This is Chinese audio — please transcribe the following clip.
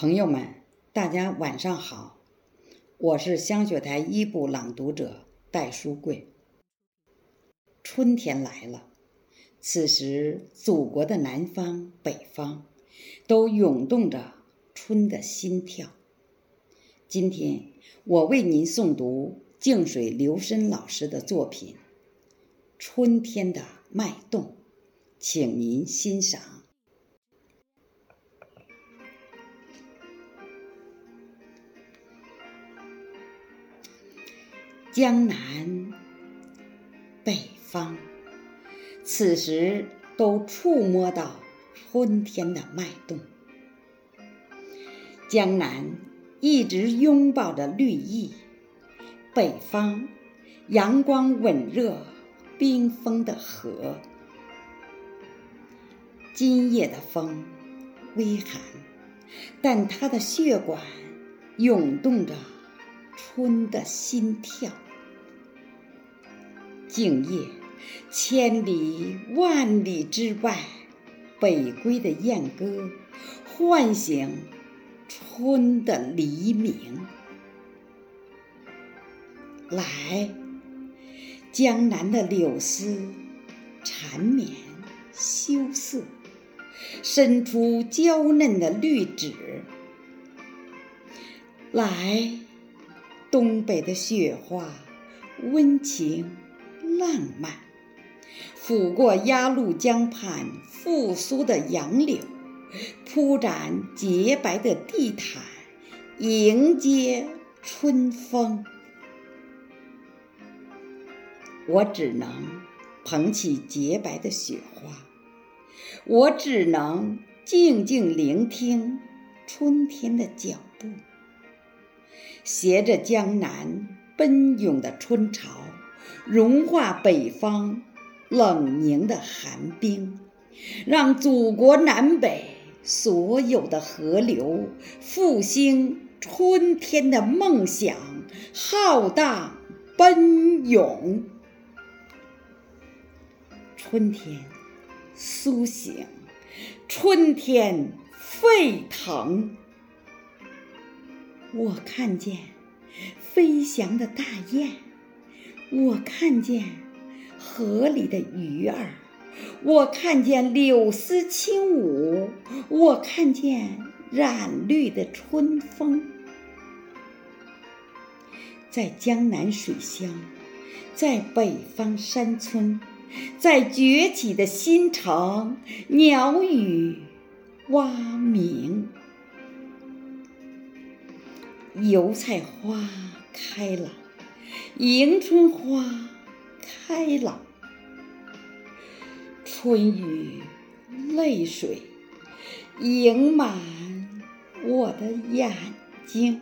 朋友们，大家晚上好，我是香雪台一部朗读者戴书贵。春天来了，此时祖国的南方、北方都涌动着春的心跳。今天我为您诵读静水流深老师的作品《春天的脉动》，请您欣赏。江南、北方，此时都触摸到春天的脉动。江南一直拥抱着绿意，北方阳光稳热，冰封的河。今夜的风微寒，但它的血管涌动着。春的心跳，静夜，千里万里之外，北归的雁歌，唤醒春的黎明。来，江南的柳丝缠绵羞涩，伸出娇嫩的绿指。来。东北的雪花，温情浪漫，抚过鸭绿江畔复苏的杨柳，铺展洁白的地毯，迎接春风。我只能捧起洁白的雪花，我只能静静聆听春天的脚步。携着江南奔涌的春潮，融化北方冷凝的寒冰，让祖国南北所有的河流复兴春天的梦想，浩荡奔涌。春天苏醒，春天沸腾。我看见飞翔的大雁，我看见河里的鱼儿，我看见柳丝轻舞，我看见染绿的春风。在江南水乡，在北方山村，在崛起的新城，鸟语蛙鸣。油菜花开了，迎春花开了，春雨泪水盈满我的眼睛。